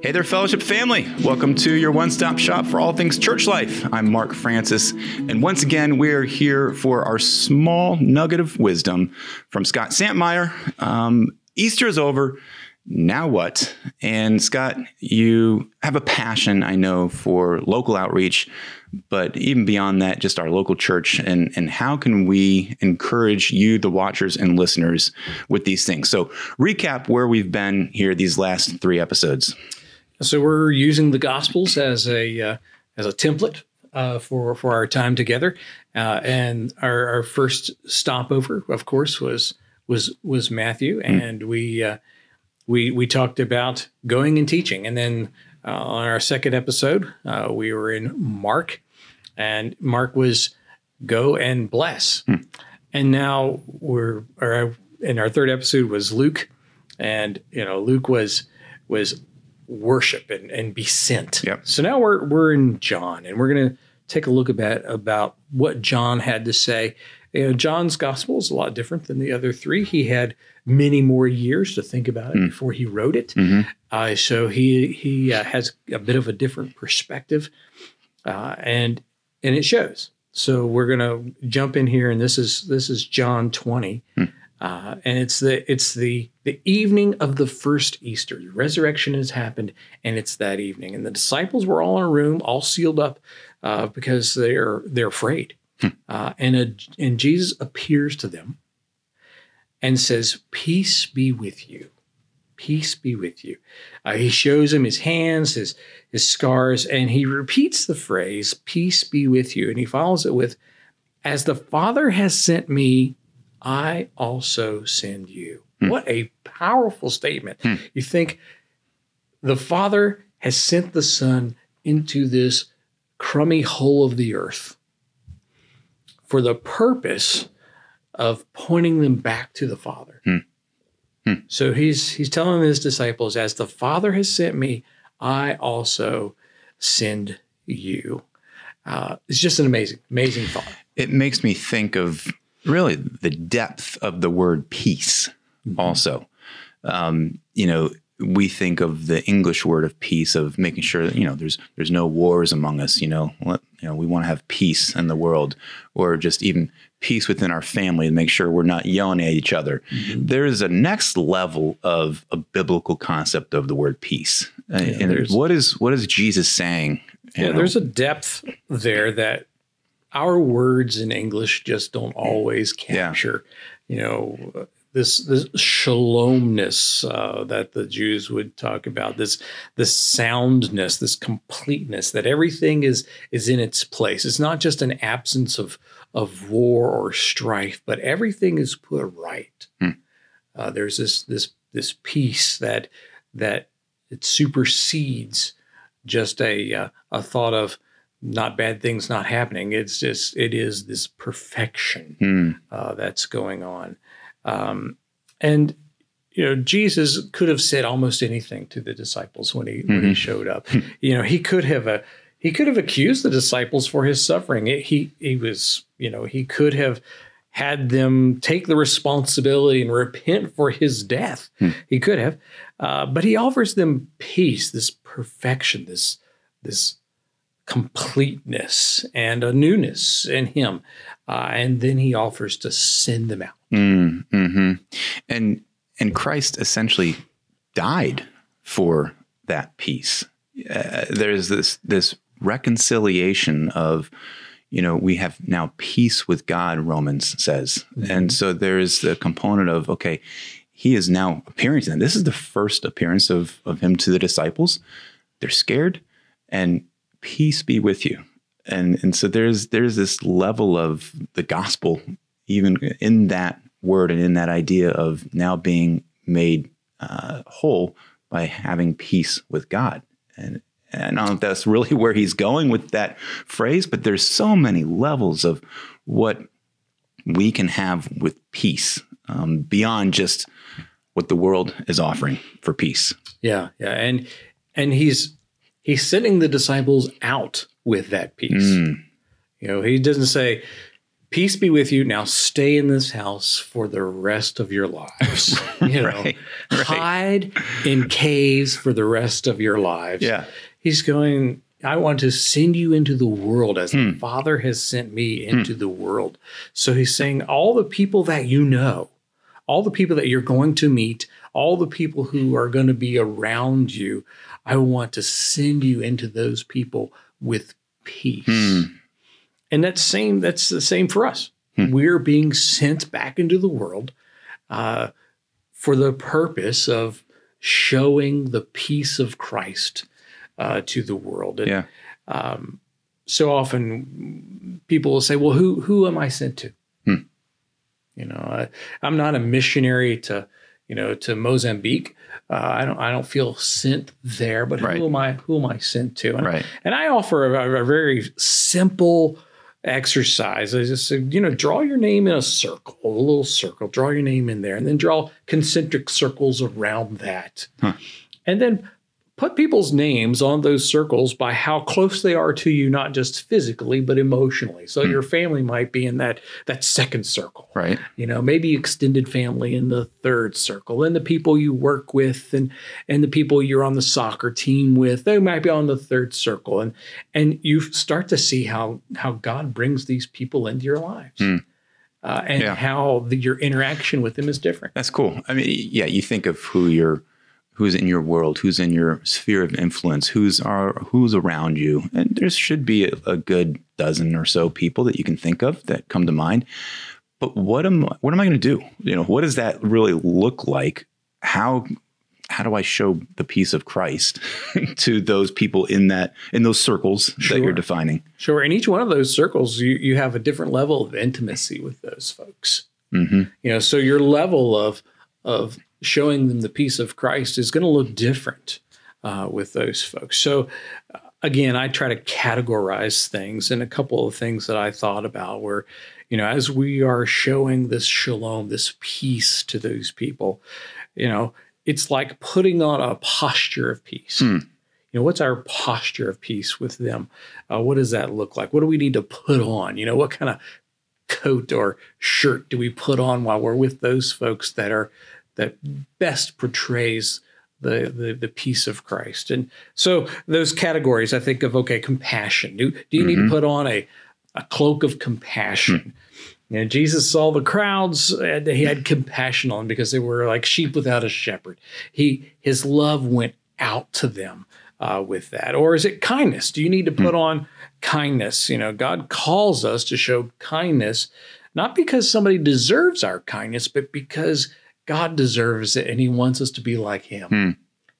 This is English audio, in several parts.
Hey there, fellowship family. Welcome to your one stop shop for all things church life. I'm Mark Francis, and once again, we're here for our small nugget of wisdom from Scott Santmier. Um, Easter is over. Now what? And Scott, you have a passion, I know, for local outreach, but even beyond that, just our local church. And, and how can we encourage you, the watchers and listeners, with these things? So, recap where we've been here these last three episodes. So we're using the Gospels as a uh, as a template uh, for for our time together, uh, and our, our, first stopover, of course, was was was Matthew, mm. and we uh, we we talked about going and teaching, and then uh, on our second episode, uh, we were in Mark, and Mark was go and bless, mm. and now we're our, in our third episode was Luke, and you know Luke was was worship and, and be sent. Yep. So now we're we're in John and we're going to take a look about about what John had to say. You know, John's gospel is a lot different than the other three. He had many more years to think about it mm. before he wrote it. Mm-hmm. Uh, so he he uh, has a bit of a different perspective, uh, and and it shows. So we're gonna jump in here, and this is this is John twenty, mm. Uh, and it's the it's the the evening of the first Easter. The resurrection has happened, and it's that evening. And the disciples were all in a room, all sealed up, uh, because they're they're afraid. Hmm. Uh, and a, and Jesus appears to them and says, "Peace be with you." Peace be with you. Uh, he shows him his hands, his his scars, and he repeats the phrase, "Peace be with you," and he follows it with, "As the Father has sent me, I also send you. Hmm. What a powerful statement. Hmm. You think the Father has sent the Son into this crummy hole of the earth for the purpose of pointing them back to the Father. Hmm. hmm. So he's he's telling his disciples, as the Father has sent me, I also send you. Uh, it's just an amazing, amazing thought. It makes me think of really the depth of the word peace mm-hmm. also. Um, you know, we think of the English word of peace of making sure that, you know, there's there's no wars among us, you know, let, you know, we want to have peace in the world or just even peace within our family and make sure we're not yelling at each other. Mm-hmm. There is a next level of a biblical concept of the word peace. Yeah, and what is what is Jesus saying? Yeah, know? there's a depth there that our words in English just don't always capture, yeah. you know, this this shalomness uh, that the Jews would talk about, this this soundness, this completeness, that everything is is in its place. It's not just an absence of of war or strife, but everything is put right. Hmm. Uh, there's this this this peace that that it supersedes just a uh, a thought of not bad things not happening. It's just it is this perfection mm. uh, that's going on, um, and you know Jesus could have said almost anything to the disciples when he mm-hmm. when he mm-hmm. showed up. you know he could have uh, he could have accused the disciples for his suffering. It, he he was you know he could have had them take the responsibility and repent for his death. Hmm. He could have, uh, but he offers them peace, this perfection, this this completeness and a newness in him. Uh, and then he offers to send them out. Mm, hmm And and Christ essentially died for that peace. Uh, there's this this reconciliation of you know we have now peace with God Romans says. Mm-hmm. And so there's the component of okay he is now appearing to them. This is the first appearance of of him to the disciples. They're scared and peace be with you. And and so there's there's this level of the gospel even in that word and in that idea of now being made uh, whole by having peace with God. And, and I don't know if that's really where he's going with that phrase, but there's so many levels of what we can have with peace um, beyond just what the world is offering for peace. Yeah, yeah, and and he's he's sending the disciples out with that peace. Mm. You know, he doesn't say, peace be with you. Now stay in this house for the rest of your lives. You know, Right, right. hide in caves for the rest of your lives. Yeah. He's going, I want to send you into the world as Hmm. the Father has sent me into the world. So he's saying, all the people that you know, all the people that you're going to meet, all the people who are going to be around you, I want to send you into those people with peace. Hmm. And that's same. That's the same for us. We're being sent back into the world uh, for the purpose of showing the peace of Christ uh, to the world. And Yeah. so often people will say, "Well, who who am I sent to?" Hmm. You know, I, I'm not a missionary to you know to Mozambique. Uh, I don't I don't feel sent there, but Right. who am I who am I sent to? And, Right. and I offer a, a very simple exercise. I just say, you know, draw your name in a circle, a little circle. Draw your name in there, and then draw concentric circles around that, Huh. and then put people's names on those circles by how close they are to you, not just physically but emotionally. So your family might be in that that second circle Right. you know maybe extended family in the third circle and the people you work with and and the people you're on the soccer team with they might be on the third circle and and you start to see how how god brings these people into your lives Hmm. uh, and Yeah. how the, your interaction with them is different That's cool. I mean, yeah, you think of who you're, who's in your world, who's in your sphere of influence, who's are who's around you, and there should be a, a good dozen or so people that you can think of that come to mind. But what am what am I going to do? You know, what does that really look like? How how do I show the peace of Christ to those people in that in those circles that you're defining? sure in each one of those circles you you have a different level of intimacy with those folks hmm you know so your level of of showing them the peace of christ is going to look different uh, with those folks. So uh, again i try to categorize things and a couple of things that i thought about were you know as we are showing this shalom this peace to those people you know it's like putting on a posture of peace. Hmm. you know what's our posture of peace with them? Uh, what does that look like? What do we need to put on? You know what kind of coat or shirt do we put on while we're with those folks that are that best portrays the, the the peace of Christ. And so those categories I think of okay, compassion. Do do you need to mm-hmm. put on a a cloak of compassion? Hmm. You know, Jesus saw the crowds and he had compassion on them because they were like sheep without a shepherd. He his love went out to them uh, with that. Or is it kindness? Do you need to put hmm. on kindness? You know, God calls us to show kindness, not because somebody deserves our kindness, but because God deserves it and he wants us to be like him. Hmm.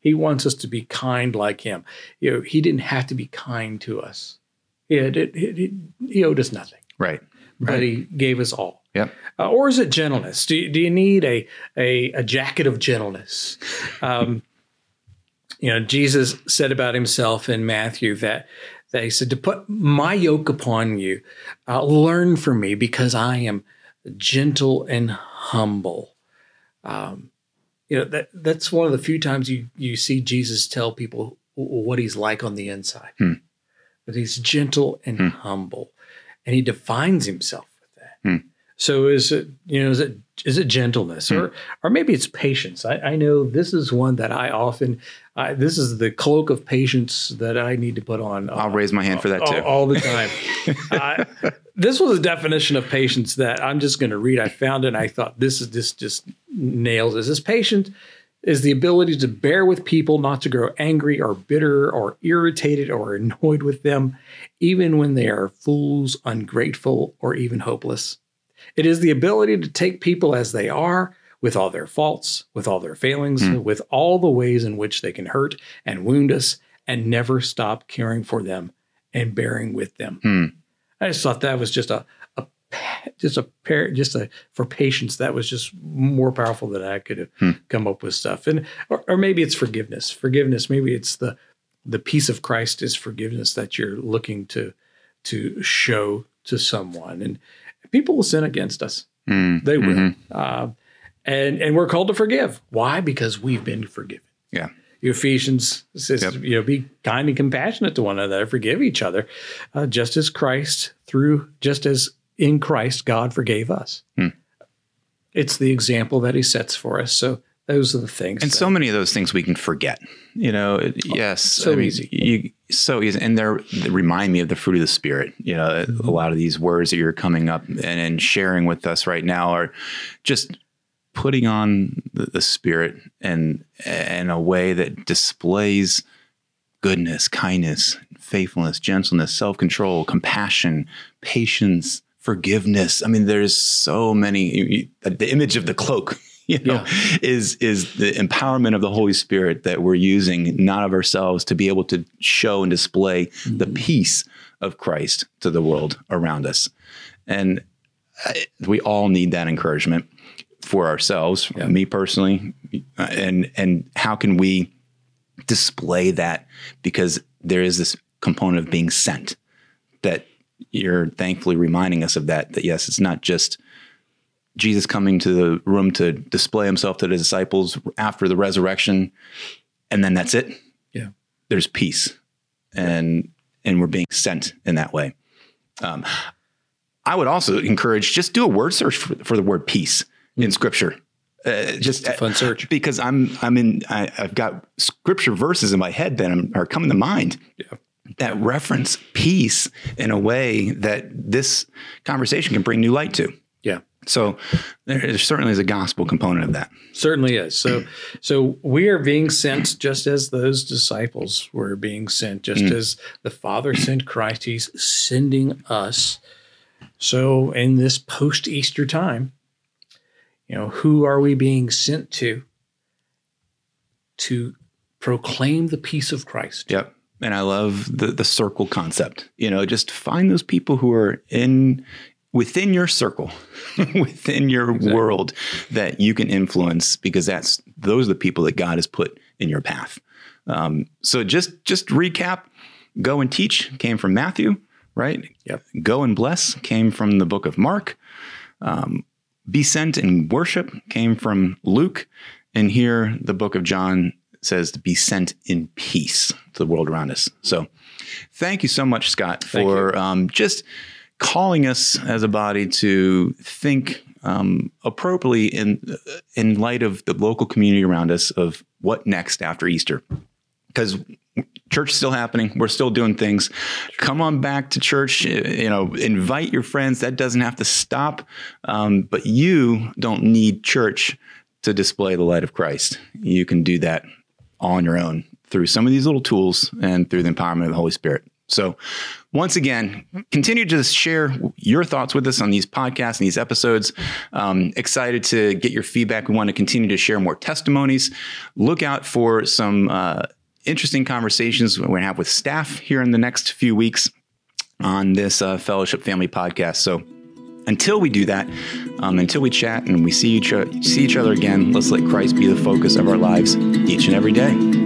He wants us to be kind like him. You know, he didn't have to be kind to us. He, had, it, it- it- he owed us nothing, Right. but he gave us all. Yep. Uh, or is it gentleness? Do you, do you need a, a, a jacket of gentleness? Um, you know, Jesus said about himself in Matthew that, that he said, To put my yoke upon you, uh, learn from me because I am gentle and humble. Um, you know, that, that's one of the few times you, you see Jesus tell people what he's like on the inside. Hmm. But he's gentle and Hmm. humble, and he defines himself with that. Hmm. So is it you know is it is it gentleness Hmm. or or maybe it's patience? I, I know this is one that I often I, this is the cloak of patience that I need to put on. I'll raise my hand for that all, too. all the time. This was a definition of patience that I'm just going to read. I found it and I thought this is this just nails this. his patience is the ability to bear with people, not to grow angry or bitter or irritated or annoyed with them, even when they are fools, ungrateful, or even hopeless. It is the ability to take people as they are, with all their faults, with all their failings, with all the ways in which they can hurt and wound us, and never stop caring for them and bearing with them. Hmm. I just thought that was just a just a pair, just a for patience. That was just more powerful than I could have Hmm. come up with stuff. And or, or maybe it's forgiveness. Forgiveness. Maybe it's the the peace of Christ is forgiveness that you're looking to to show to someone. And people will sin against us. Hmm. They will. Mhm. Uh, and and we're called to forgive. Why? Because we've been forgiven. Yeah. Ephesians says, Yep. you know, be kind and compassionate to one another, forgive each other, uh, just as Christ through, just as in Christ, God forgave us. Hmm. It's the example that he sets for us. So those are the things. And that- so many of those things we can forget. You know, it- yes, so easy. You, so easy, and they're, they remind me of the fruit of the spirit. You know, a lot of these words that you're coming up and, and sharing with us right now are just putting on the, the spirit and in a way that displays goodness, kindness, faithfulness, gentleness, self-control, compassion, patience, forgiveness. I mean, there's so many. you- The image of the cloak, you know, is is the empowerment of the Holy Spirit that we're using, not of ourselves, to be able to show and display the mm-hmm. peace of Christ to the world around us. And I- we all need that encouragement for ourselves. Yeah. Me personally, and and how can we display that because there is this component of being sent that you're thankfully reminding us of that that yes it's not just jesus coming to the room to display himself to the disciples after the resurrection and then that's it Yeah. there's peace and and we're being sent in that way um, i would also encourage just do a word search for, for the word peace in scripture uh, just a Fun search. because I'm I'm in I, I've got scripture verses in my head that I'm, are coming to mind Yeah. That reference peace in a way that this conversation can bring new light to. Yeah. So there, certainly is a gospel component of that. Certainly is. So, so we are being sent just as those disciples were being sent, just mm. as the Father sent Christ. He's sending us. So, in this post Easter time, you know, who are we being sent to? To proclaim the peace of Christ. Yep. And I love the the circle concept. You know, just find those people who are in within your circle, within your world that you can influence because that's those are the people that God has put in your path. Um, so just just recap, go and teach came from Matthew, right? Yep. Go and bless came from the book of Mark. Um, be sent and worship came from Luke. And here the book of John says to be sent in peace to the world around us. So thank you so much, Scott, for um, just calling us as a body to think um, appropriately in in light of the local community around us of what next after Easter. Because church is still happening. We're still doing things. Come on back to church. You know, invite your friends. That doesn't have to stop. Um, but you don't need church to display the light of Christ. You can do that on your own through some of these little tools and through the empowerment of the Holy Spirit. So, once again, continue to share your thoughts with us on these podcasts and these episodes. Um, excited to get your feedback. We want to continue to share more testimonies. Look out for some uh, interesting conversations we're going to have with staff here in the next few weeks on this uh, Fellowship Family podcast. So, until we do that, um, until we chat and we see each, see each other again, let's let Christ be the focus of our lives each and every day.